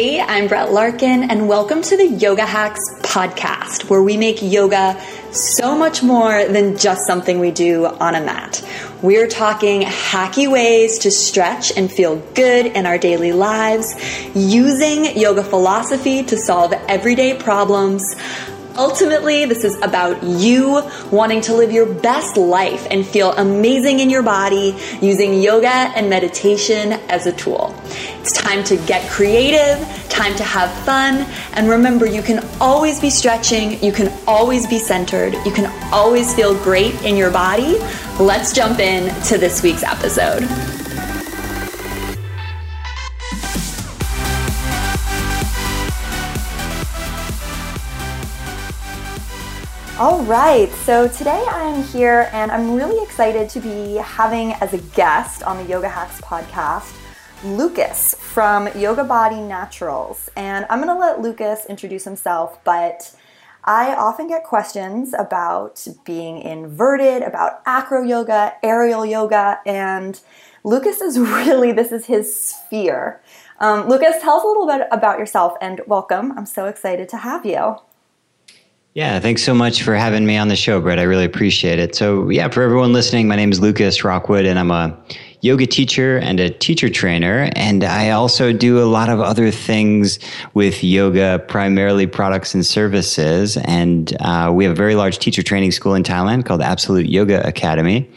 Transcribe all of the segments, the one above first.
Hey, I'm Brett Larkin, and welcome to the Yoga Hacks podcast, where we make yoga so much more than just something we do on a mat. We're talking hacky ways to stretch and feel good in our daily lives, using yoga philosophy to solve everyday problems Ultimately, this is about you wanting to live your best life and feel amazing in your body using yoga and meditation as a tool. It's time to get creative, time to have fun, and remember you can always be stretching, you can always be centered, you can always feel great in your body. Let's jump in to this week's episode. All right, so today I'm here and I'm really excited to be having as a guest on the Yoga Hacks podcast Lucas from Yoga Body Naturals. And I'm to let Lucas introduce himself, but I often get questions about being inverted, about acro yoga, aerial yoga, and Lucas is really, this is his sphere. Um, Lucas, tell us a little bit about yourself and welcome. I'm so excited to have you. Yeah, thanks so much for having me on the show, Brett. I really appreciate it. So, yeah, for everyone listening, my name is Lucas Rockwood, and I'm a yoga teacher and a teacher trainer. And I also do a lot of other things with yoga, primarily products and services. And uh, we have a very large teacher training school in Thailand called Absolute Yoga Academy.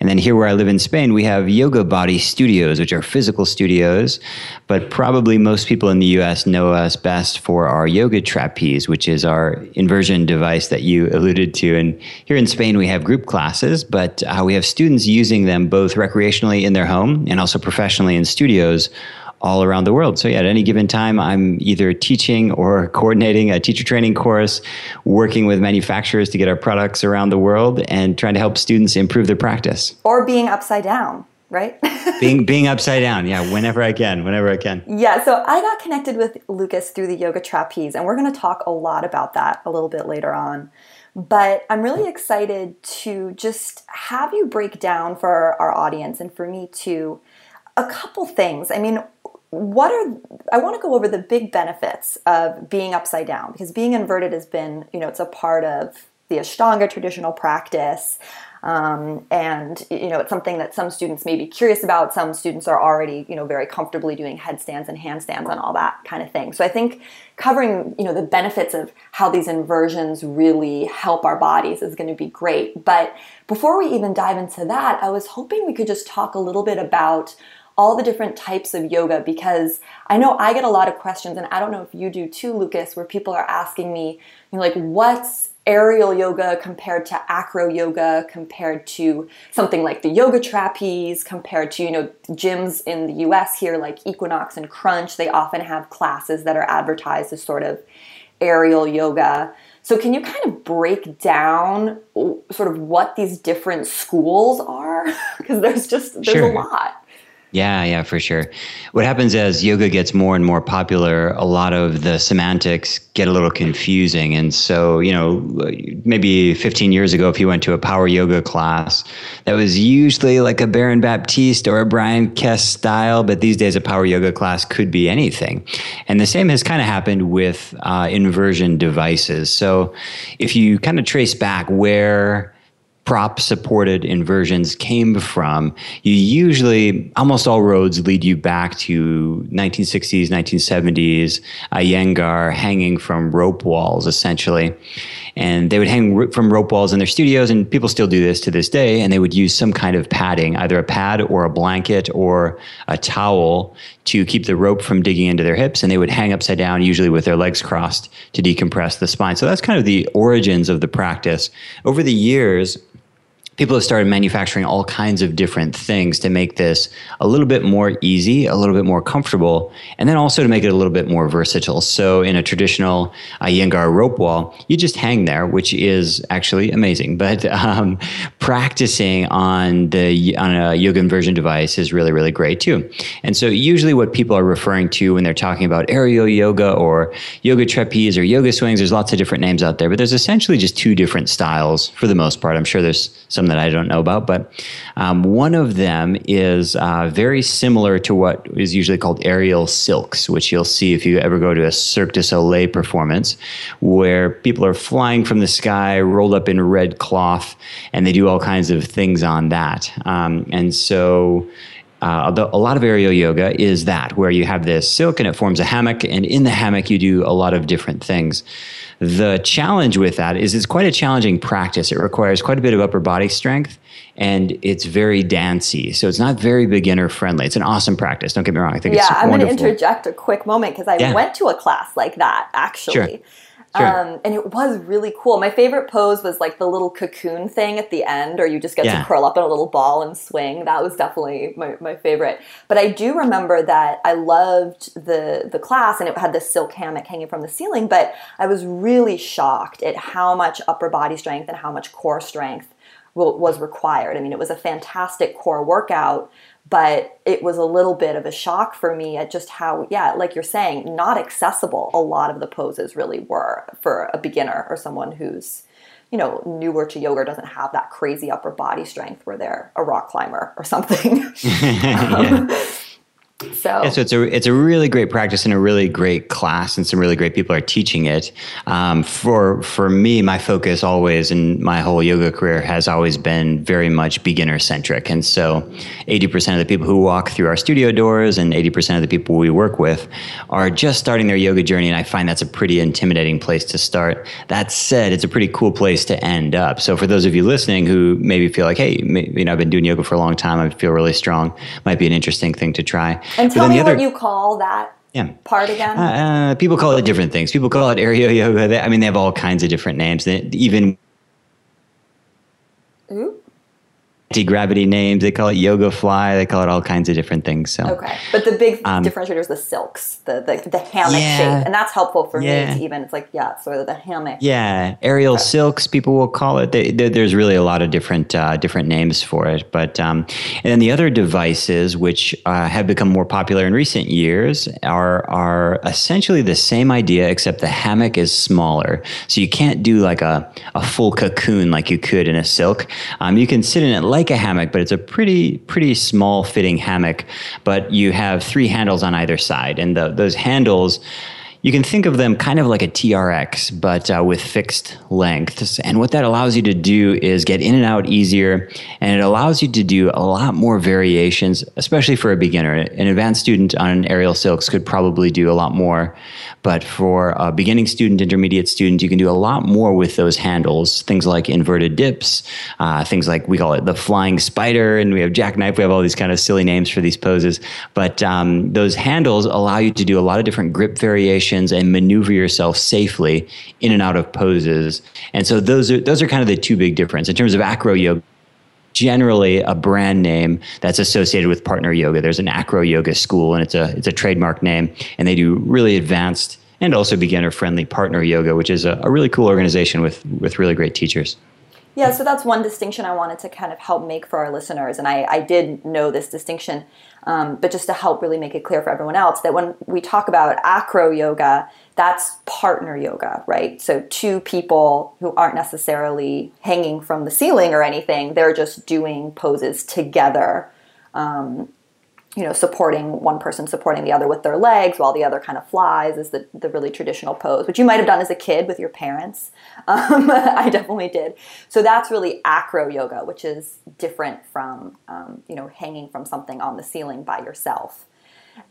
And then here where I live in Spain, we have Yoga Body Studios, which are physical studios. But probably most people in the US know us best for our yoga trapeze, which is our inversion device that you alluded to. And here in Spain, we have group classes, but uh, we have students using them both recreationally in their home and also professionally in studios all around the world. So, yeah, at any given time, I'm either teaching or coordinating a teacher training course, working with manufacturers to get our products around the world, and trying to help students improve their practice. Or being upside down, right? being being upside down, yeah, whenever I can, whenever I can. Yeah, so I got connected with Lucas through the yoga trapeze, and we're going to talk a lot about that a little bit later on. But I'm really excited to just have you break down for our audience and for me too a couple things. I mean, what are I want to go over the big benefits of being upside down because being inverted has been, you know, it's a part of the Ashtanga traditional practice. Um, and you know it's something that some students may be curious about. Some students are already you know very comfortably doing headstands and handstands and all that kind of thing. So i think covering you know the benefits of how these inversions really help our bodies is going to be great. But before we even dive into that i was hoping we could just talk a little bit about all the different types of yoga because I know I get a lot of questions, and I don't know if you do too, Lucas, where people are asking me, you know, like, what's aerial yoga compared to acro yoga compared to something like the yoga trapeze compared to you know gyms in the US here like Equinox and Crunch they often have classes that are advertised as sort of aerial yoga. So can you kind of break down sort of what these different schools are? Because there's just there's sure. a lot yeah, yeah, for sure. What happens as yoga gets more and more popular, a lot of the semantics get a little confusing. And so, you know, maybe 15 years ago, if you went to a power yoga class, that was usually like a Baron Baptiste or a Brian Kest style, but these days a power yoga class could be anything. And the same has kind of happened with uh, inversion devices. So if you kind of trace back where prop supported inversions came from, you usually, almost all roads lead you back to 1960s, 1970s, Iyengar hanging from rope walls, essentially. And they would hang from rope walls in their studios, and people still do this to this day. And they would use some kind of padding, either a pad or a blanket or a towel to keep the rope from digging into their hips. And they would hang upside down, usually with their legs crossed, to decompress the spine. So that's kind of the origins of the practice. Over the years, people have started manufacturing all kinds of different things to make this a little bit more easy, a little bit more comfortable, and then also to make it a little bit more versatile. So in a traditional Iyengar rope wall, you just hang there, which is actually amazing. But um, practicing on the on a yoga inversion device is really really great too. And so usually what people are referring to when they're talking about aerial yoga or yoga trapeze or yoga swings, there's lots of different names out there, but there's essentially just two different styles for the most part. I'm sure there's some that I don't know about, but um, one of them is uh, very similar to what is usually called aerial silks, which you'll see if you ever go to a Cirque du Soleil performance, where people are flying from the sky, rolled up in red cloth, and they do all kinds of things on that. Um, and so uh, a lot of aerial yoga is that, where you have this silk and it forms a hammock, and in the hammock you do a lot of different things. The challenge with that is it's quite a challenging practice. It requires quite a bit of upper body strength, and it's very dancey. So it's not very beginner friendly. It's an awesome practice. Don't get me wrong. I think yeah, I'm going to interject a quick moment because I yeah. went to a class like that actually. Sure. Sure. Um, and it was really cool. My favorite pose was like the little cocoon thing at the end, or you just get yeah. to curl up in a little ball and swing. That was definitely my, my favorite. But I do remember that I loved the the class, and it had this silk hammock hanging from the ceiling. But I was really shocked at how much upper body strength and how much core strength was required. I mean, it was a fantastic core workout but it was a little bit of a shock for me at just how yeah like you're saying not accessible a lot of the poses really were for a beginner or someone who's you know newer to yoga doesn't have that crazy upper body strength where they're a rock climber or something. Um, so, yeah, so it's a it's a really great practice and a really great class, and some really great people are teaching it. Um, for for me, my focus always in my whole yoga career has always been very much beginner centric, and so eighty percent of the people who walk through our studio doors and eighty percent of the people we work with are just starting their yoga journey, and I find that's a pretty intimidating place to start. That said, it's a pretty cool place to end up. So for those of you listening who maybe feel like, hey, you know, I've been doing yoga for a long time, I feel really strong, might be an interesting thing to try. And tell me other, what you call that yeah. part again. Uh, uh, people call it different things. People call it aerial yoga. I mean, they have all kinds of different names. They, even. Ooh anti-gravity names. They call it yoga fly. They call it all kinds of different things. So okay, but the big um, differentiator is the silks, the the, the hammock yeah, shape, and that's helpful for yeah. me. even it's like yeah, sort of the hammock. Yeah, aerial okay. silks, people will call it. They, they, there's really a lot of different uh, different names for it. But um, and then the other devices which uh, have become more popular in recent years are are essentially the same idea, except the hammock is smaller. So you can't do like a a full cocoon like you could in a silk. Um, you can sit in it like like a hammock, but it's a pretty pretty small fitting hammock. But you have three handles on either side, and the, those handles you can think of them kind of like a TRX, but uh, with fixed lengths. And what that allows you to do is get in and out easier, and it allows you to do a lot more variations, especially for a beginner. An advanced student on an aerial silks could probably do a lot more, but for a beginning student, intermediate student, you can do a lot more with those handles. Things like inverted dips, uh, things like we call it the flying spider, and we have jackknife. We have all these kind of silly names for these poses, but um, those handles allow you to do a lot of different grip variations positions and maneuver yourself safely in and out of poses. And so those are those are kind of the two big difference in terms of acro yoga generally a brand name that's associated with partner yoga. There's an acro yoga school and it's a it's a trademark name and they do really advanced and also beginner friendly partner yoga, which is a, a really cool organization with with really great teachers. Yeah, so that's one distinction I wanted to kind of help make for our listeners. And I, I did know this distinction, um, but just to help really make it clear for everyone else that when we talk about acro yoga, that's partner yoga, right? So two people who aren't necessarily hanging from the ceiling or anything, they're just doing poses together. Um, you know, supporting one person supporting the other with their legs while the other kind of flies is the, the really traditional pose, which you might have done as a kid with your parents. Um, I definitely did. So that's really acro yoga, which is different from, um, you know, hanging from something on the ceiling by yourself.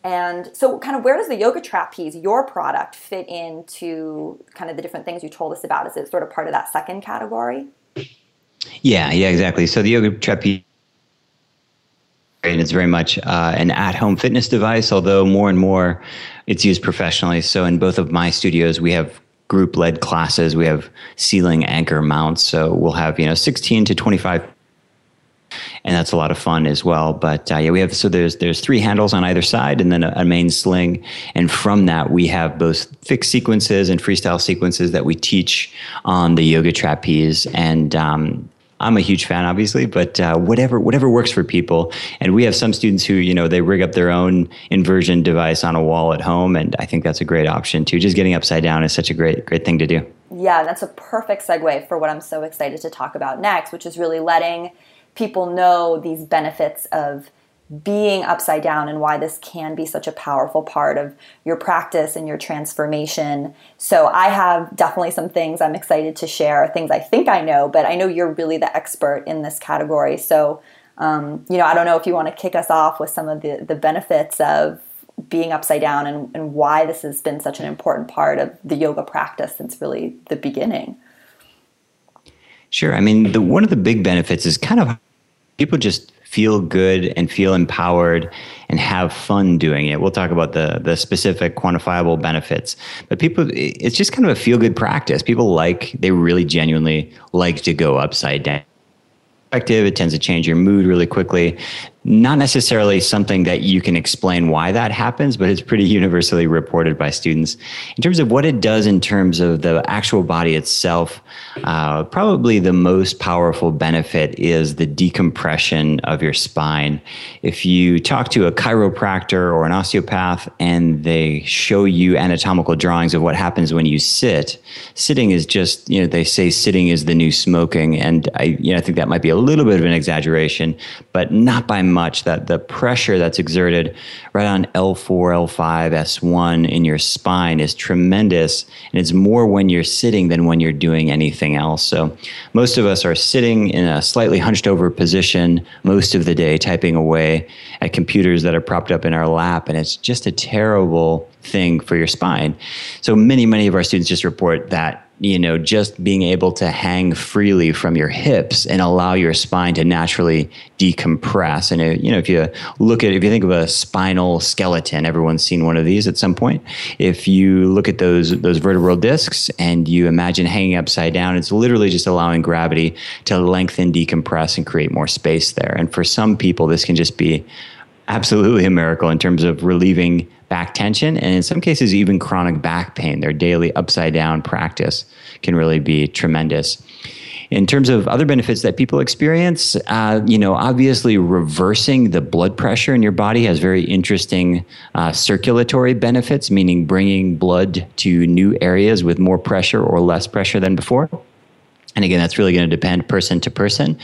And so, kind of, where does the yoga trapeze, your product, fit into kind of the different things you told us about? Is it sort of part of that second category? Yeah, yeah, exactly. So the yoga trapeze and it's very much uh, an at-home fitness device although more and more it's used professionally so in both of my studios we have group-led classes. We have ceiling anchor mounts so we'll have you know 16 to 25 and that's a lot of fun as well. But uh, yeah, we have so there's there's three handles on either side, and then a, a, main sling, and from that we have both fixed sequences and freestyle sequences that we teach on the yoga trapeze, and um, I'm a huge fan, obviously, but uh, whatever whatever works for people. And we have some students who you know they rig up their own inversion device on a wall at home, and I think that's a great option too. Just getting upside down is such a great great thing to do. Yeah, that's a perfect segue for what I'm so excited to talk about next, which is really letting people know these benefits of being upside down and why this can be such a powerful part of your practice and your transformation. So, I have definitely some things I'm excited to share, things I think I know, but I know you're really the expert in this category. So, um, you know, I don't know if you want to kick us off with some of the, the benefits of being upside down and, and why this has been such an important part of the yoga practice since really the beginning. Sure. I mean, the, one of the big benefits is kind of people just feel good and feel empowered and have fun doing it. We'll talk about the the specific quantifiable benefits, but people it's just kind of a feel good practice. People like they really genuinely like to go upside down. It tends to change your mood really quickly. Not necessarily something that you can explain why that happens, but it's pretty universally reported by students. In terms of what it does in terms of the actual body itself, uh, probably the most powerful benefit is the decompression of your spine. If you talk to a chiropractor or an osteopath and they show you anatomical drawings of what happens when you sit, sitting is just, you know, they say sitting is the new smoking. And I, you know, I think that might be a little bit of an exaggeration, but not by much that the pressure that's exerted right on L4, L5, S1 in your spine is tremendous. And it's more when you're sitting than when you're doing anything else. So most of us are sitting in a slightly hunched over position most of the day, typing away at computers that are propped up in our lap. And it's just a terrible thing for your spine. So many, many of our students just report that you know, just being able to hang freely from your hips and allow your spine to naturally decompress. And, it, uh, you know, if you look at, if you think of a spinal skeleton, everyone's seen one of these at some point. If you look at those, those vertebral discs and you imagine hanging upside down, it's literally just allowing gravity to lengthen, decompress, and create more space there. And for some people, this can just be absolutely a miracle in terms of relieving back tension and in some cases even chronic back pain. Their daily upside down practice can really be tremendous. In terms of other benefits that people experience, uh, you know, obviously reversing the blood pressure in your body has very interesting uh, circulatory benefits, meaning bringing blood to new areas with more pressure or less pressure than before. And again, that's really going to depend person to person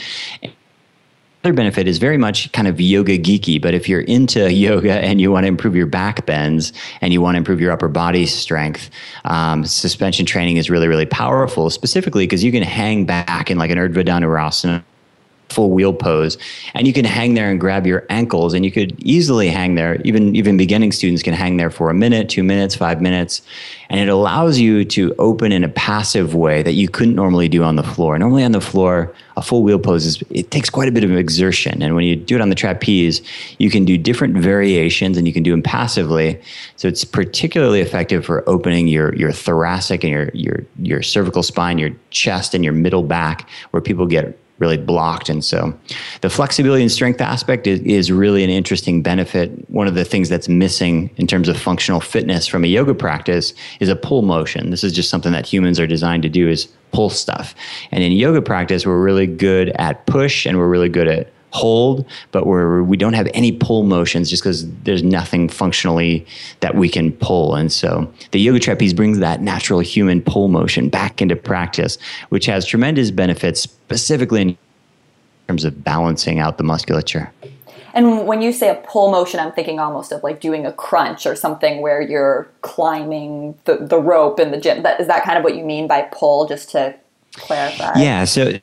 other benefit is very much kind of yoga geeky, but if you're into yoga and you want to improve your back bends and you want to improve your upper body strength, um, suspension training is really, really powerful, specifically because you can hang back in like an Urdhva Dhanurasana full wheel pose and you can hang there and grab your ankles and you could easily hang there. Even even beginning students can hang there for a minute two minutes five minutes and it allows you to open in a passive way that you couldn't normally do on the floor. Normally on the floor a full wheel pose is it takes quite a bit of exertion and when you do it on the trapeze you can do different variations and you can do them passively. So it's particularly effective for opening your your thoracic and your your your cervical spine your chest and your middle back where people get really blocked. And so the flexibility and strength aspect is, is really an interesting benefit. One of the things that's missing in terms of functional fitness from a yoga practice is a pull motion. This is just something that humans are designed to do is pull stuff. And in yoga practice, we're really good at push and we're really good at hold, but we're, we don't have any pull motions just because there's nothing functionally that we can pull. And so the yoga trapeze brings that natural human pull motion back into practice, which has tremendous benefits, specifically in terms of balancing out the musculature. And when you say a pull motion, I'm thinking almost of like doing a crunch or something where you're climbing the, the rope in the gym. That, is that kind of what you mean by pull, just to clarify? Yeah. So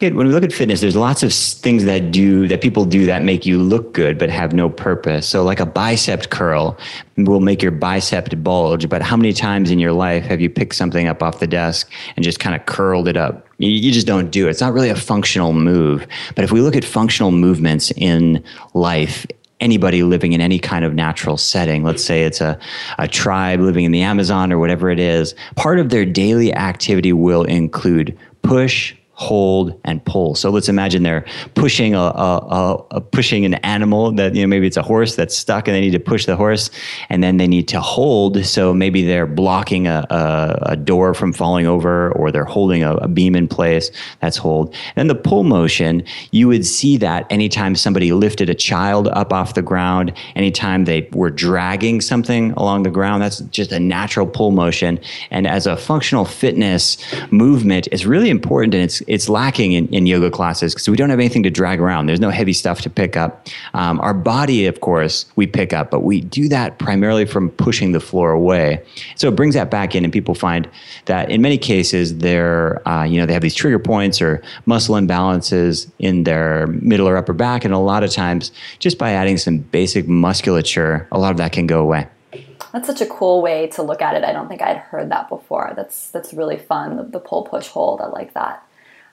when we look at fitness, there's lots of things that do that people do that make you look good but have no purpose. So, like a bicep curl will make your bicep bulge, but how many times in your life have you picked something up off the desk and just kind of curled it up? You just don't do it. It's not really a functional move. But if we look at functional movements in life, anybody living in any kind of natural setting, let's say it's a, a tribe living in the Amazon or whatever it is, part of their daily activity will include push, hold, and pull. So let's imagine they're pushing a, a, a, pushing an animal that you know maybe it's a horse that's stuck, and they need to push the horse, and then they need to hold. So maybe they're blocking a, a, a door from falling over, or they're holding a, a beam in place. That's hold. And the pull motion, you would see that anytime somebody lifted a child up off the ground, anytime they were dragging something along the ground. That's just a natural pull motion. And as a functional fitness movement, it's really important and it's it's lacking in, in yoga classes because we don't have anything to drag around. There's no heavy stuff to pick up. Um, our body, of course, we pick up, but we do that primarily from pushing the floor away. So it brings that back in, and people find that in many cases they're uh, you know they have these trigger points or muscle imbalances in their middle or upper back, and a lot of times just by adding some basic musculature, a lot of that can go away. That's such a cool way to look at it. I don't think I'd heard that before. That's that's really fun. The, the pull push hold. I like that.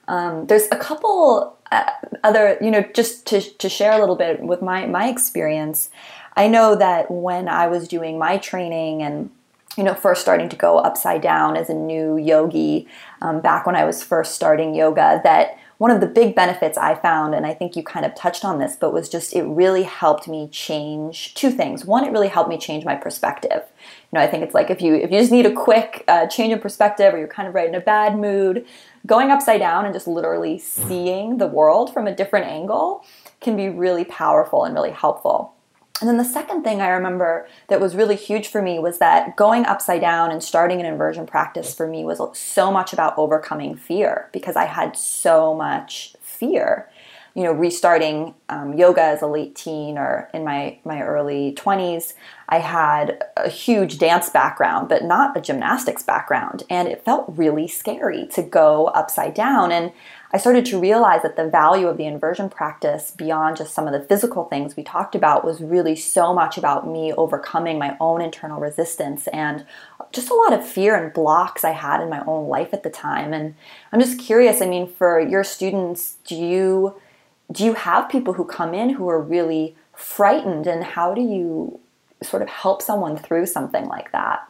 Um, there's a couple uh, other, you know, just to, to share a little bit with my, my experience. I know that when I was doing my training and, you know, first starting to go upside down as a new yogi, um, back when I was first starting yoga, that one of the big benefits I found, and I think you kind of touched on this, but was just it really helped me change two things. One, it really helped me change my perspective. You know, I think it's like if you if you just need a quick uh, change of perspective, or you're kind of right in a bad mood, going upside down and just literally seeing the world from a different angle can be really powerful and really helpful. And then the second thing I remember that was really huge for me was that going upside down and starting an inversion practice for me was so much about overcoming fear because I had so much fear. You know, restarting um, yoga as a late teen or in my, my early 20s, I had a huge dance background, but not a gymnastics background. And it felt really scary to go upside down. And I started to realize that the value of the inversion practice, beyond just some of the physical things we talked about, was really so much about me overcoming my own internal resistance and just a lot of fear and blocks I had in my own life at the time. And I'm just curious, I mean, for your students, do you do you have people who come in who are really frightened and how do you sort of help someone through something like that?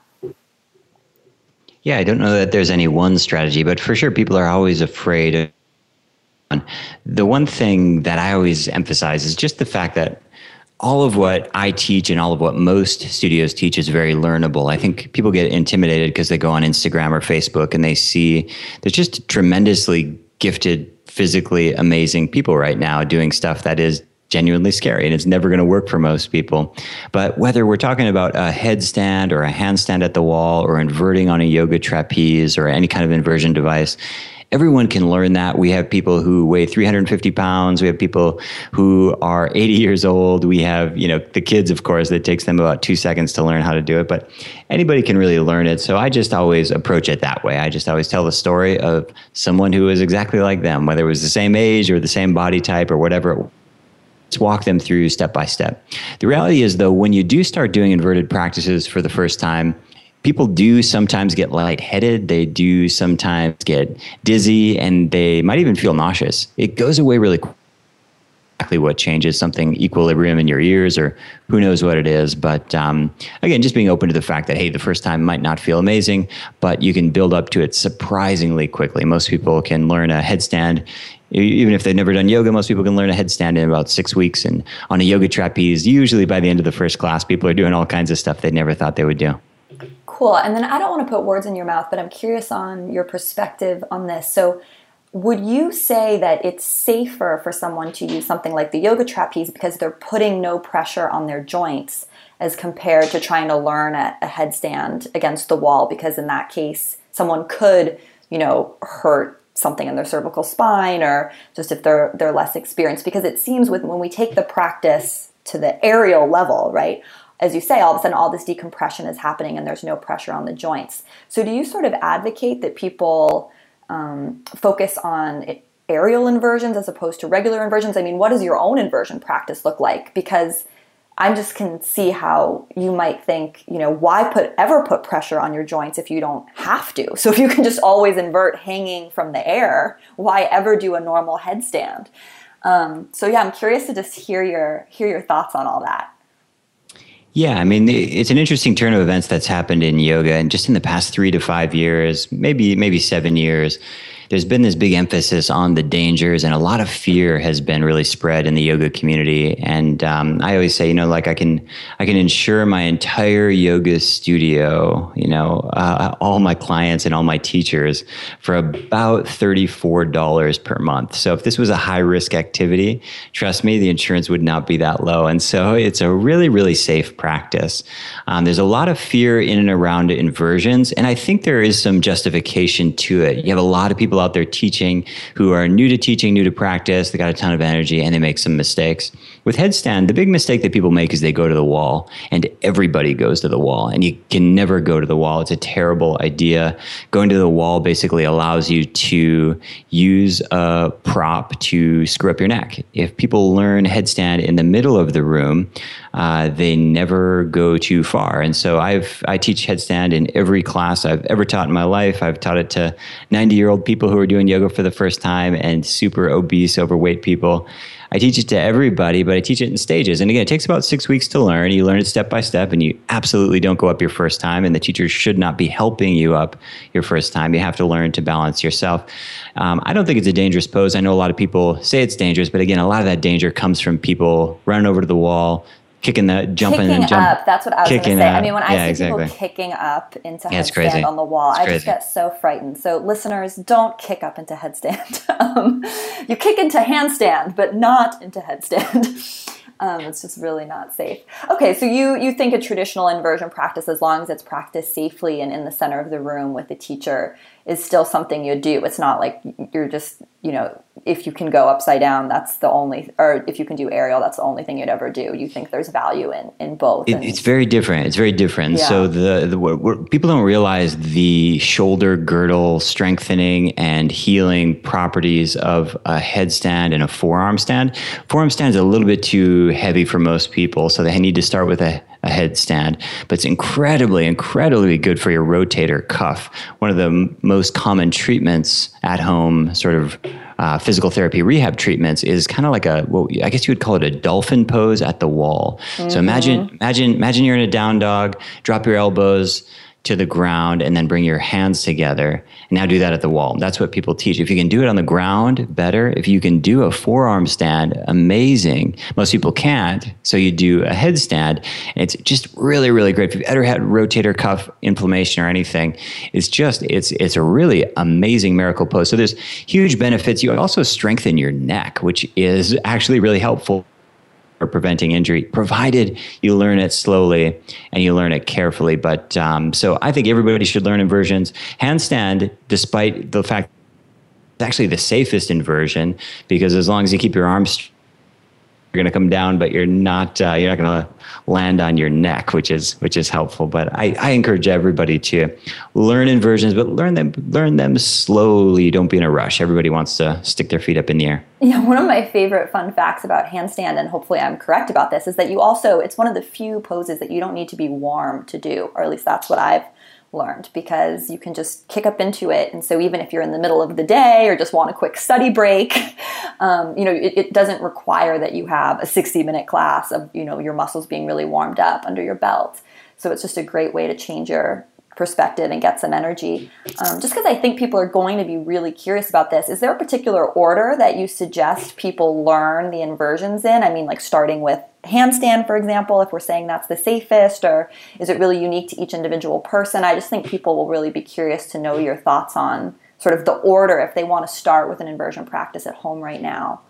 Yeah, I don't know that there's any one strategy, but for sure people are always afraid the one thing that I always emphasize is just the fact that all of what I teach and all of what most studios teach is very learnable. I think people get intimidated because they go on Instagram or Facebook and they see there's just tremendously gifted, physically amazing people right now doing stuff that is genuinely scary and it's never going to work for most people. But whether we're talking about a headstand or a handstand at the wall or inverting on a yoga trapeze or any kind of inversion device, everyone can learn that. We have people who weigh 350 pounds. We have people who are 80 years old. We have, you know, the kids, of course, that takes them about two seconds to learn how to do it, but anybody can really learn it. So I just always approach it that way. I just always tell the story of someone who is exactly like them, whether it was the same age or the same body type or whatever Let's walk them through step by step. The reality is, though, when you do start doing inverted practices for the first time, people do sometimes get lightheaded. They do sometimes get dizzy and they might even feel nauseous. It goes away really quickly. What changes something equilibrium in your ears, or who knows what it is. But um, again, just being open to the fact that hey, the first time might not feel amazing, but you can build up to it surprisingly quickly. Most people can learn a headstand even if they've never done yoga, most people can learn a headstand in about six weeks. And on a yoga trapeze, usually by the end of the first class, people are doing all kinds of stuff they never thought they would do. Cool. And then I don't want to put words in your mouth, but I'm curious on your perspective on this. So, would you say that it's safer for someone to use something like the yoga trapeze because they're putting no pressure on their joints as compared to trying to learn a, a headstand against the wall? Because in that case, someone could, you know, hurt something in their cervical spine or just if they're they're less experienced because it seems with when we take the practice to the aerial level right as you say, all of a sudden all this decompression is happening and there's no pressure on the joints. So, do you sort of advocate that people um, focus on aerial inversions as opposed to regular inversions? I mean, what does your own inversion practice look like? Because I just can see how you might think, you know, why put ever put pressure on your joints if you don't have to? So if you can just always invert hanging from the air, why ever do a normal headstand? Um, so yeah, I'm curious to just hear your hear your thoughts on all that. Yeah, I mean, it's an interesting turn of events that's happened in yoga, and just in the past three to five years, maybe maybe seven years, there's been this big emphasis on the dangers, and a lot of fear has been really spread in the yoga community. And um, I always say, you know, like I can I can insure my entire yoga studio, you know, uh, all my clients and all my teachers for about thirty four dollars per month. So if this was a high risk activity, trust me, the insurance would not be that low. And so it's a really really safe practice. Um, there's a lot of fear in and around inversions, and I think there is some justification to it. You have a lot of people out there teaching who are new to teaching, new to practice, they got a ton of energy, and they make some mistakes. With headstand, the big mistake that people make is they go to the wall, and everybody goes to the wall, and you can never go to the wall. It's a terrible idea. Going to the wall basically allows you to use a prop to screw up your neck. If people learn headstand in the middle of the room, uh, they never go too far. And so I've I teach headstand in every class I've ever taught in my life. I've taught it to 90 year old people who are doing yoga for the first time and super obese, overweight people. I teach it to everybody, but I teach it in stages. And again, it takes about six weeks to learn. You learn it step by step, and you absolutely don't go up your first time. And the teacher should not be helping you up your first time. You have to learn to balance yourself. Um, I don't think it's a dangerous pose. I know a lot of people say it's dangerous, but again, a lot of that danger comes from people running over to the wall, kicking the jumping kicking and jump, up. That's what I was going to say. Up. I mean, when I yeah, see exactly. people kicking up into yeah, headstand on the wall, it's I crazy. just get so frightened. So, listeners, don't kick up into headstand. um, you kick into handstand, but not into headstand. Um, it's just really not safe. Okay, so you you think a traditional inversion practice, as long as it's practiced safely and in the center of the room with the teacher, is still something you do. It's not like you're just you know if you can go upside down, that's the only, or if you can do aerial, that's the only thing you'd ever do. You think there's value in in both. It, it's very different. It's very different. Yeah. So the, the people don't realize the shoulder girdle strengthening and healing properties of a headstand and a forearm stand. Forearm stand is a little bit too heavy for most people, so they need to start with a a headstand, but it's incredibly, incredibly good for your rotator cuff. One of the m- most common treatments at home, sort of uh, physical therapy rehab treatments, is kind of like a, well, I guess you would call it a dolphin pose at the wall. Mm-hmm. So imagine, imagine, imagine you're in a down dog. Drop your elbows to the ground and then bring your hands together and now do that at the wall. That's what people teach. If you can do it on the ground, better. If you can do a forearm stand, amazing. Most people can't. So you do a headstand. And it's just really, really great. If you've ever had rotator cuff inflammation or anything, it's just, it's, it's a really amazing miracle pose. So there's huge benefits. You also strengthen your neck, which is actually really helpful for preventing injury, provided you learn it slowly and you learn it carefully. But um, so I think everybody should learn inversions. Handstand, despite the fact it's actually the safest inversion because as long as you keep your arms you're going to come down, but you're not uh, you're not going to land on your neck, which is which is helpful. But I, I encourage everybody to learn inversions, but learn them learn them slowly. Don't be in a rush. Everybody wants to stick their feet up in the air. Yeah, one of my favorite fun facts about handstand, and hopefully I'm correct about this, is that you also it's one of the few poses that you don't need to be warm to do, or at least that's what I've learned because you can just kick up into it. And so even if you're in the middle of the day or just want a quick study break, um, you know, it, it, doesn't require that you have a 60 minute class of, you know, your muscles being really warmed up under your belt. So it's just a great way to change your perspective and get some energy. Um, just because I think people are going to be really curious about this, is there a particular order that you suggest people learn the inversions in? I mean, like starting with handstand, for example, if we're saying that's the safest, or is it really unique to each individual person? I just think people will really be curious to know your thoughts on sort of the order if they want to start with an inversion practice at home right now.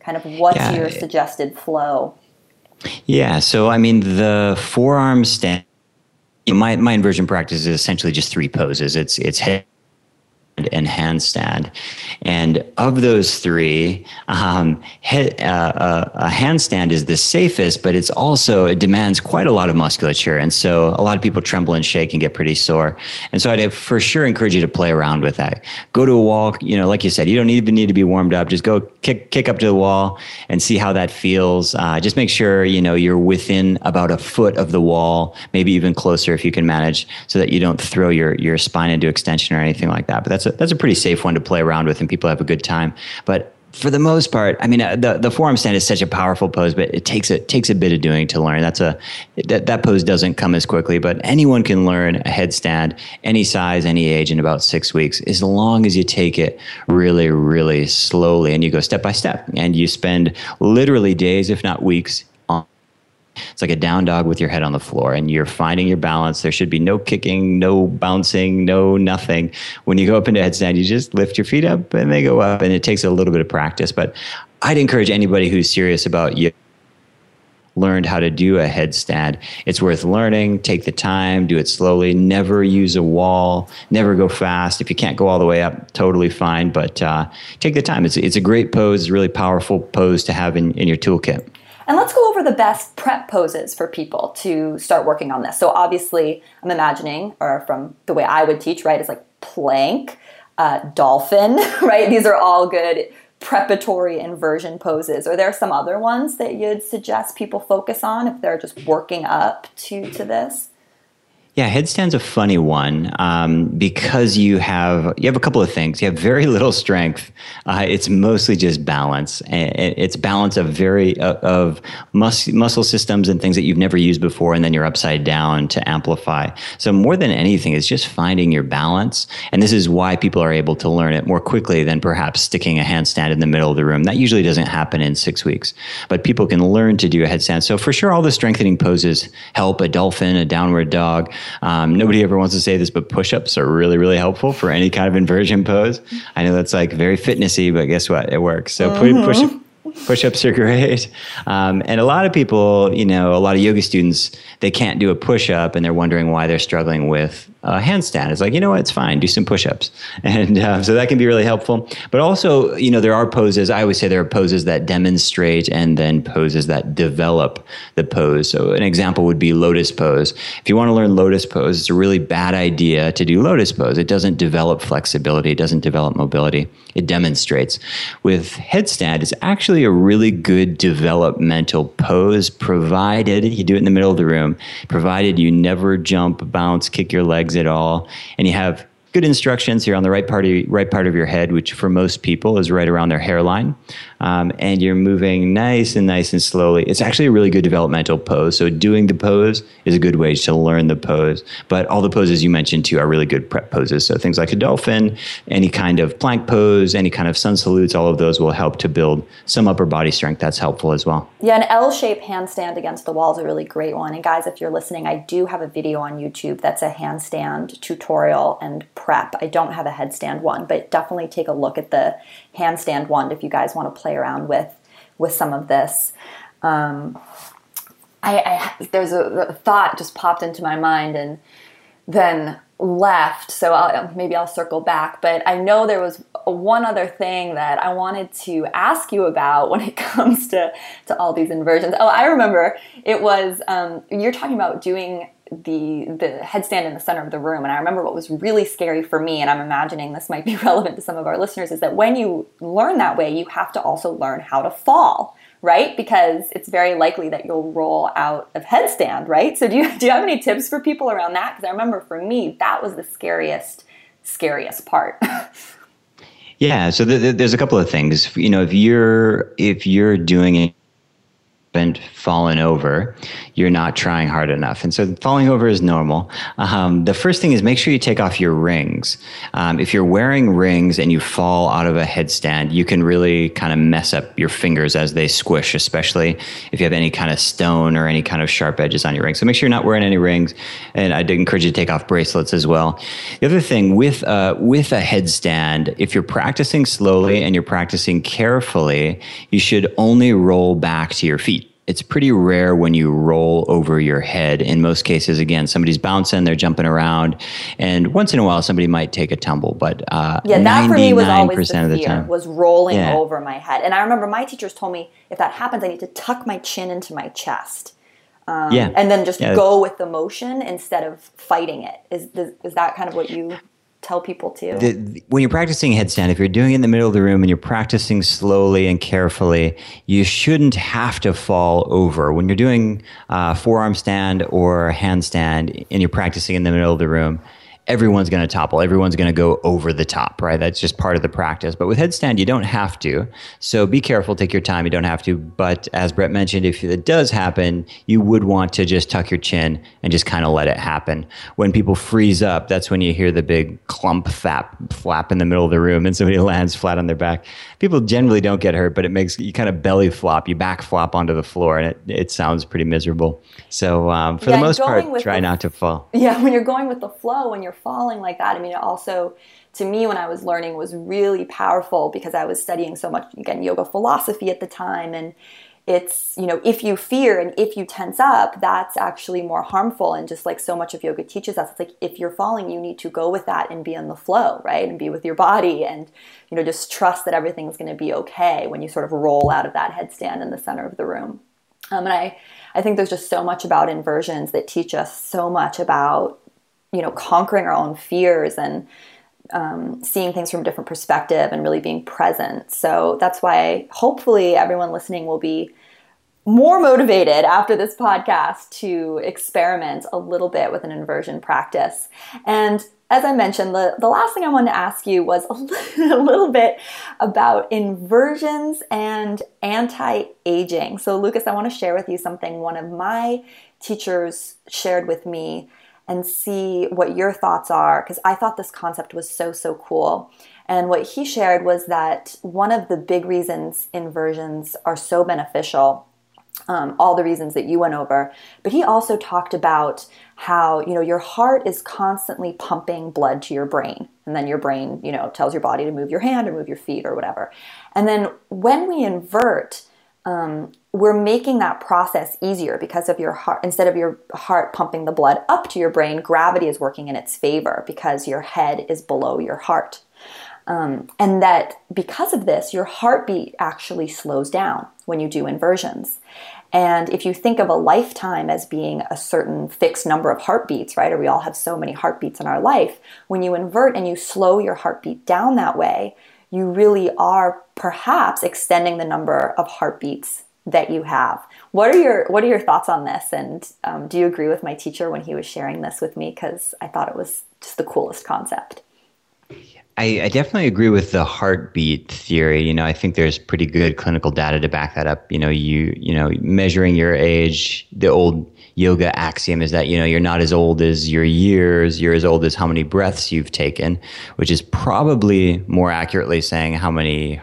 Kind of what's yeah. your suggested flow? Yeah, so I mean, the forearm stand my my inversion practice is essentially just three poses. It's it's head and handstand. And of those three, um, head, uh, uh, a handstand is the safest, but it's also, it demands quite a lot of musculature. And so a lot of people tremble and shake and get pretty sore. And so I'd for sure encourage you to play around with that. Go to a wall, you know, like you said, you don't even need to be warmed up. Just go kick, kick up to the wall and see how that feels. Uh, just make sure, you know, you're within about a foot of the wall, maybe even closer if you can manage so that you don't throw your, your spine into extension or anything like that. But that's a, that's a pretty safe one to play around with and people have a good time. But for the most part, I mean, uh, the the forearm stand is such a powerful pose, but it takes a takes a bit of doing to learn. That's a that that pose doesn't come as quickly, but anyone can learn a headstand, any size, any age, in about six weeks, as long as you take it really, really slowly and you go step by step, and you spend literally days, if not weeks, it's like a down dog with your head on the floor and you're finding your balance. There should be no kicking, no bouncing, no nothing. When you go up into headstand, you just lift your feet up and they go up and it takes a little bit of practice. But I'd encourage anybody who's serious about you learned how to do a headstand. It's worth learning. Take the time, do it slowly. Never use a wall. Never go fast. If you can't go all the way up, totally fine. But uh, take the time. It's, it's a great pose, it's really powerful pose to have in, in your toolkit. And let's go over the best prep poses for people to start working on this. So, obviously, I'm imagining, or from the way I would teach, right, is like plank, uh, dolphin, right? These are all good preparatory inversion poses. Are there some other ones that you'd suggest people focus on if they're just working up to, to this? Yeah, headstand's a funny one um, because you have you have a couple of things. You have very little strength. Uh, it's mostly just balance. It's balance of very uh, of mus- muscle systems and things that you've never used before, and then you're upside down to amplify. So more than anything, it's just finding your balance, and this is why people are able to learn it more quickly than perhaps sticking a handstand in the middle of the room. That usually doesn't happen in six weeks, but people can learn to do a headstand. So for sure, all the strengthening poses help. A dolphin, a downward dog. Um, nobody ever wants to say this, but push-ups are really, really helpful for any kind of inversion pose. I know that's like very fitnessy, but guess what? It works. So mm-hmm. push push-ups are great. Um, and a lot of people you know a lot of yoga students they can't do a push-up and they're wondering why they're struggling with a handstand. It's like you know what? It's fine. Do some push-ups and uh, so that can be really helpful. But also you know there are poses. I always say there are poses that demonstrate and then poses that develop the pose. So an example would be lotus pose. If you want to learn lotus pose it's a really bad idea to do lotus pose. It doesn't develop flexibility. It doesn't develop mobility. It demonstrates. With headstand it's actually a really good developmental pose, provided you do it in the middle of the room, provided you never jump, bounce, kick your legs at all, and you have good instructions here on the right part of right part of your head, which for most people is right around their hairline um, and you're moving nice and nice and slowly. It's actually a really good developmental pose. So doing the pose is a good way to learn the pose. But all the poses you mentioned too are really good prep poses. So things like a dolphin, any kind of plank pose, any kind of sun salutes, all of those will help to build some upper body strength. That's helpful as well. Yeah, an L-shaped handstand against the wall is a really great one. And guys, if you're listening, I do have a video on YouTube that's a handstand tutorial and prep. I don't have a headstand one, but definitely take a look at the handstand one if you guys want to play around with with some of this. Um, I, I, there's a, a, thought just popped into my mind and then left. So I'll, maybe I'll circle back. But I know there was one other thing that I wanted to ask you about when it comes to to all these inversions. Oh, I remember it was um, you're talking about doing the the headstand in the center of the room. And i remember what was really scary for me and i'm imagining this might be relevant to some of our listeners is that when you learn that way you have to also learn how to fall right? Because it's very likely that you'll roll out of headstand right? So do you do you have any tips for people around that? Because i remember for me that was the scariest scariest part. Yeah so there's a couple of things. You know if you're if you're doing it and fallen over, you're not trying hard enough. And so falling over is normal. Um, the first thing is make sure you take off your rings. Um, if you're wearing rings and you fall out of a headstand, you can really kind of mess up your fingers as they squish, especially if you have any kind of stone or any kind of sharp edges on your ring. So make sure you're not wearing any rings. And I'd encourage you to take off bracelets as well. The other thing with, uh, with a headstand, if you're practicing slowly and you're practicing carefully, you should only roll back to your feet it's pretty rare when you roll over your head. In most cases, again, somebody's bouncing, they're jumping around, and once in a while, somebody might take a tumble. But uh, yeah, that for me was always the fear, the was rolling yeah. over my head. And I remember my teachers told me if that happens, I need to tuck my chin into my chest. Um, yeah. and then just yeah. go with the motion instead of fighting it. Is is that kind of what you tell people to. The, the, when you're practicing headstand, if you're doing it in the middle of the room and you're practicing slowly and carefully, you shouldn't have to fall over. When you're doing uh, forearm stand or handstand and you're practicing in the middle of the room, everyone's going to topple. Everyone's going to go over the top, right? That's just part of the practice. But with headstand, you don't have to. So be careful, take your time. You don't have to. But as Brett mentioned, if it does happen, you would want to just tuck your chin and just kind of let it happen. When people freeze up, that's when you hear the big clump flap, flap in the middle of the room and somebody lands flat on their back. People generally don't get hurt, but it makes you kind of belly flop, you back flop onto the floor, and it, it sounds pretty miserable. So um, for yeah, the most part, try the, not to fall. Yeah, when you're going with the flow, when you're falling like that. I mean, it also, to me, when I was learning, was really powerful because I was studying so much, again, yoga philosophy at the time. And it's, you know, if you fear and if you tense up, that's actually more harmful. And just like so much of yoga teaches us, it's like if you're falling, you need to go with that and be in the flow, right? And be with your body and, you know, just trust that everything's going to be okay when you sort of roll out of that headstand in the center of the room. Um, and I, I think there's just so much about inversions that teach us so much about you know conquering our own fears and um, seeing things from a different perspective and really being present so that's why hopefully everyone listening will be more motivated after this podcast to experiment a little bit with an inversion practice and as I mentioned, the, the last thing I wanted to ask you was a little bit about inversions and anti aging. So, Lucas, I want to share with you something one of my teachers shared with me and see what your thoughts are because I thought this concept was so, so cool. And what he shared was that one of the big reasons inversions are so beneficial, um, all the reasons that you went over, but he also talked about how you know your heart is constantly pumping blood to your brain and then your brain you know tells your body to move your hand or move your feet or whatever and then when we invert um, we're making that process easier because of your heart instead of your heart pumping the blood up to your brain gravity is working in its favor because your head is below your heart. Um, and that because of this your heartbeat actually slows down when you do inversions. And if you think of a lifetime as being a certain fixed number of heartbeats right or we all have so many heartbeats in our life when you invert and you slow your heartbeat down that way you really are perhaps extending the number of heartbeats that you have. What are your What are your thoughts on this? And um, do you agree with my teacher when he was sharing this with me? Because I thought it was just the coolest concept. I, I, definitely agree with the heartbeat theory. You know, I think there's pretty good clinical data to back that up. You know, you you know, measuring your age, the old yoga axiom is that you know you're not as old as your years, you're as old as how many breaths you've taken, which is probably more accurately saying how many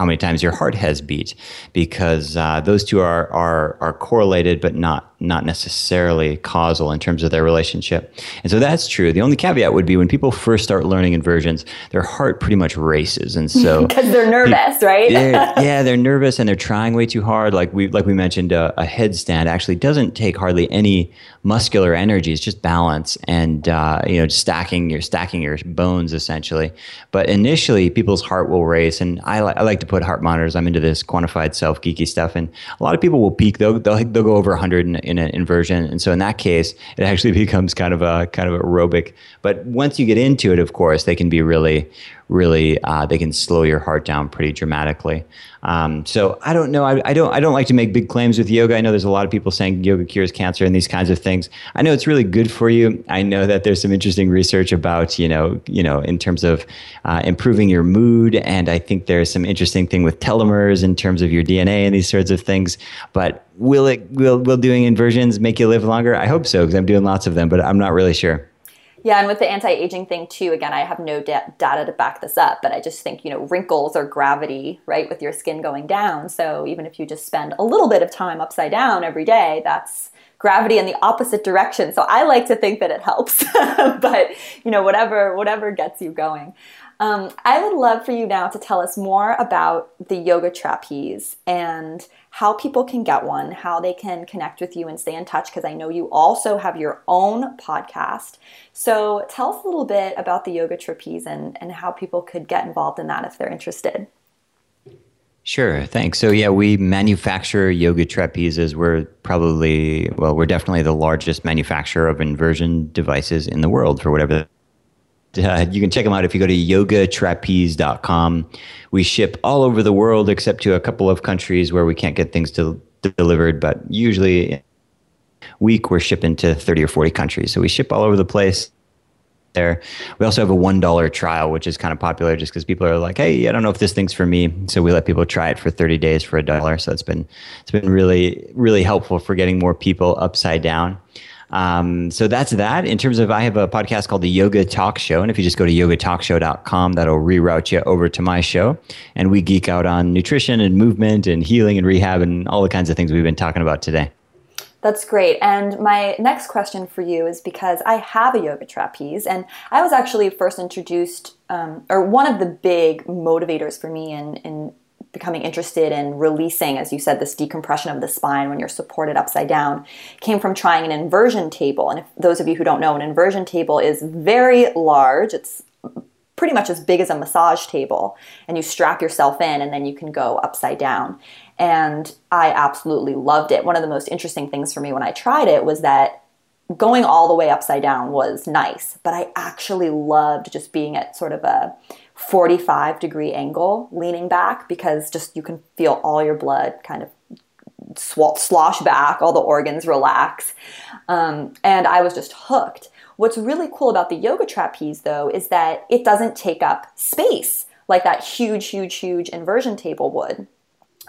how many times your heart has beat, because uh, those two are, are are correlated but not not necessarily causal in terms of their relationship. And so that's true. The only caveat would be when people first start learning inversions, their heart pretty much races, and so because they're nervous, right? yeah, they're nervous and they're trying way too hard. Like we like we mentioned, uh, a headstand actually doesn't take hardly any muscular energy. It's just balance and uh, you know stacking your stacking your bones essentially. But initially, people's heart will race, and I, li- I like to put heart monitors. I'm into this quantified self geeky stuff, and a lot of people will peak. They'll they'll, they'll go over 100 in, in an inversion, and so in that case, it actually becomes kind of a kind of aerobic. But once you get into it, of course, they can be really really uh, they can slow your heart down pretty dramatically. Um, so I don't know. I, I, don't. I don't like to make big claims with yoga. I know there's a lot of people saying yoga cures cancer and these kinds of things. I know it's really good for you. I know that there's some interesting research about you know you know in terms of uh, improving your mood, and I think there's some interesting thing with telomeres in terms of your DNA and these sorts of things. But will it will will doing inversions make you live longer? I hope so because I'm doing lots of them, but I'm not really sure. Yeah, and with the anti-aging thing too, again, I have no da- data to back this up, but I just think, you know, wrinkles are gravity, right, with your skin going down. So even if you just spend a little bit of time upside down every day, that's gravity in the opposite direction. So I like to think that it helps. but, you know, whatever whatever gets you going. Um, I would love for you now to tell us more about the yoga trapeze and how people can get one, how they can connect with you and stay in touch, because I know you also have your own podcast. So tell us a little bit about the yoga trapeze and, and how people could get involved in that if they're interested. Sure, thanks. So yeah, we manufacture yoga trapezes. We're probably well, we're definitely the largest manufacturer of inversion devices in the world for whatever uh, you can check them out if you go to yogatrapeze.com. We ship all over the world except to a couple of countries where we can't get things to, delivered, but usually week we're shipping to 30 or 40 countries. So we ship all over the place. there. We also have a $1 trial, which is kind of popular just because people are like, hey, I don't know if this thing's for me. So we let people try it for 30 days for a dollar. So it's been, it's been really, really helpful for getting more people upside down. Um, so that's that. In terms of, I have a podcast called the Yoga Talk Show. And if you just go to yogatalkshow.com, that'll reroute you over to my show. And we geek out on nutrition and movement and healing and rehab and all the kinds of things we've been talking about today. That's great. And my next question for you is because I have a yoga trapeze, and I was actually first introduced, um, or one of the big motivators for me in, in becoming interested in releasing, as you said, this decompression of the spine when you're supported upside down, came from trying an inversion table. And if those of you who don't know, an inversion table is very large. It's pretty much as big as a massage table, and you strap yourself in, and then you can go upside down. And I absolutely loved it. One of the most interesting things for me when I tried it was that going all the way upside down was nice, but I actually loved just being at sort of a 45 degree angle, leaning back, because just you can feel all your blood kind of slosh back, all the organs relax. Um, and I was just hooked. What's really cool about the yoga trapeze, though, is that it doesn't take up space like that huge, huge, huge inversion table would.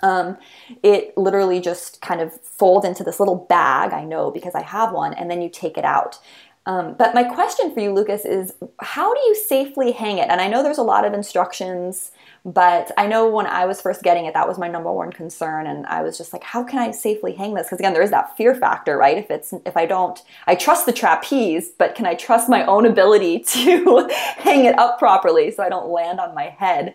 Um, it literally just kind of folds into this little bag, I know because I have one, and then you take it out. Um, but my question for you, Lucas, is how do you safely hang it? And I know there's a lot of instructions, but I know when I was first getting it, that was my number one concern. And I was just like, how can I safely hang this? Because again, there is that fear factor, right? If it's, if I don't, I trust the trapeze, but can I trust my own ability to hang it up properly so I don't land on my head?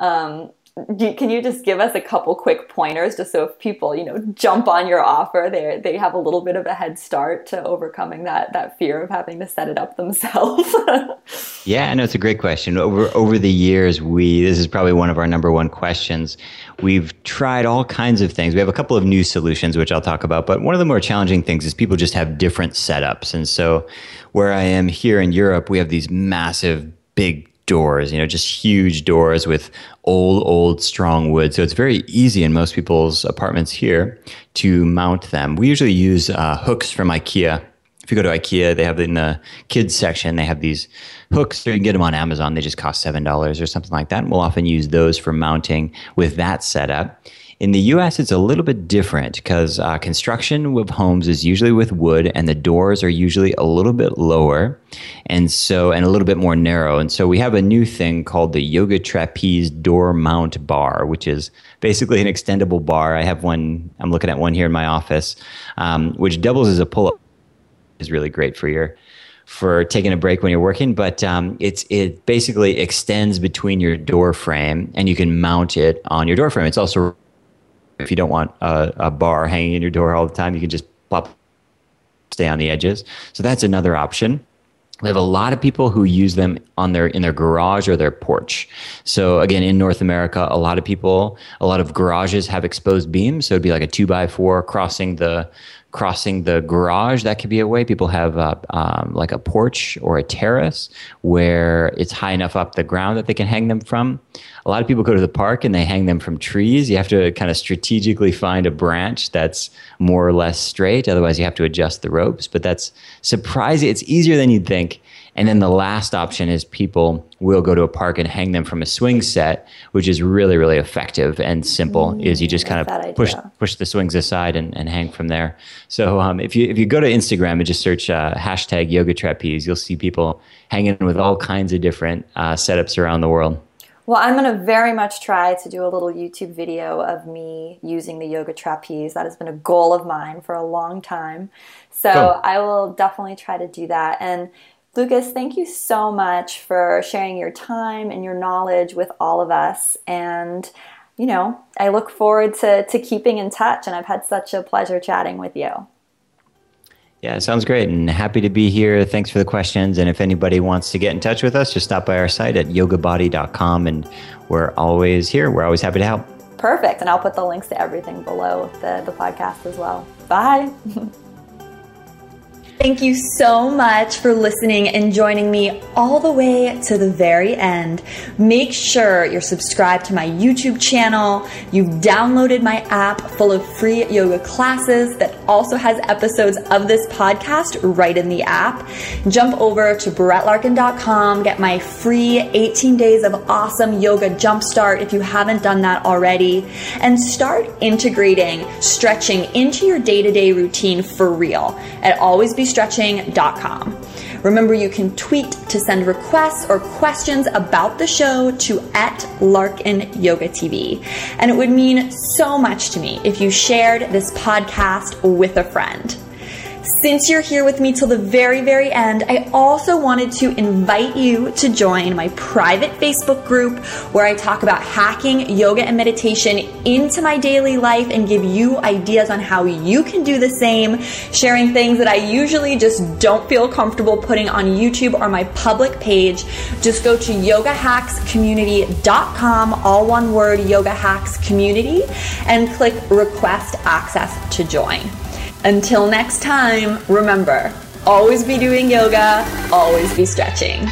Um, can you just give us a couple quick pointers just so if people you know jump on your offer they they have a little bit of a head start to overcoming that that fear of having to set it up themselves? Yeah i know it's a great question. Over over the years we this is probably one of our number one questions. We've tried all kinds of things. We have a couple of new solutions which I'll talk about but one of the more challenging things is people just have different setups. And so where I am here in Europe we have these massive big doors, you know, just huge doors with old, old, strong wood. So it's very easy in most people's apartments here to mount them. We usually use uh, hooks from IKEA. If you go to IKEA, they have in the kids section, they have these hooks. You can get them on Amazon. They just cost $7 or something like that. And we'll often use those for mounting with that setup. In the US, it's a little bit different because uh, construction of homes is usually with wood and the doors are usually a little bit lower and so and a little bit more narrow. And so we have a new thing called the Yoga Trapeze Door Mount Bar, which is basically an extendable bar. I have one, I'm looking at one here in my office, um, which doubles as a pull up, is really great for your for taking a break when you're working, but um, it's it basically extends between your door frame, and you can mount it on your door frame. It's also if you don't want a, a bar hanging in your door all the time, you can just plop, stay on the edges. So that's another option. We have a lot of people who use them on their in their garage or their porch. So again, in North America, a lot of people, a lot of garages have exposed beams. So it'd be like a two by four crossing the crossing the garage that could be a way. People have um, like a porch or a terrace where it's high enough up the ground that they can hang them from. A lot of people go to the park and they hang them from trees. You have to kind of strategically find a branch that's more or less straight. Otherwise you have to adjust the ropes. But that's surprising. It's easier than you'd think and then the last option is people will go to a park and hang them from a swing set, which is really, really effective and simple. Mm, is you just kind of push push the swings aside and, and hang from there. So um, if you if you go to Instagram and just search uh, hashtag yoga trapeze, you'll see people hanging with all kinds of different uh, setups around the world. Well, I'm going to very much try to do a little YouTube video of me using the yoga trapeze. That has been a goal of mine for a long time. So cool. I will definitely try to do that. And Lucas, thank you so much for sharing your time and your knowledge with all of us. And, you know, I look forward to, to keeping in touch. And I've had such a pleasure chatting with you. Yeah, sounds great. And happy to be here. Thanks for the questions. And if anybody wants to get in touch with us, just stop by our site at yogabody.com. And we're always here. We're always happy to help. Perfect. And I'll put the links to everything below the, the podcast as well. Bye. Thank you so much for listening and joining me all the way to the very end. Make sure you're subscribed to my YouTube channel. You've downloaded my app full of free yoga classes that also has episodes of this podcast right in the app. Jump over to brettlarkin.com, get my free 18 days of awesome yoga jumpstart if you haven't done that already, and start integrating stretching into your day to day routine for real at alwaysbestretching.com. Remember, you can tweet to send requests or questions about the show to at Larkin Yoga TV. And it would mean so much to me if you shared this podcast with a friend. Since you're here with me till the very, very end, I also wanted to invite you to join my private Facebook group where I talk about hacking yoga and meditation into my daily life and give you ideas on how you can do the same, sharing things that I usually just don't feel comfortable putting on YouTube or my public page. Just go to yogahackscommunity.com, all one word, Yoga Hacks Community, and click request access to join. Until next time, remember always be doing yoga, always be stretching.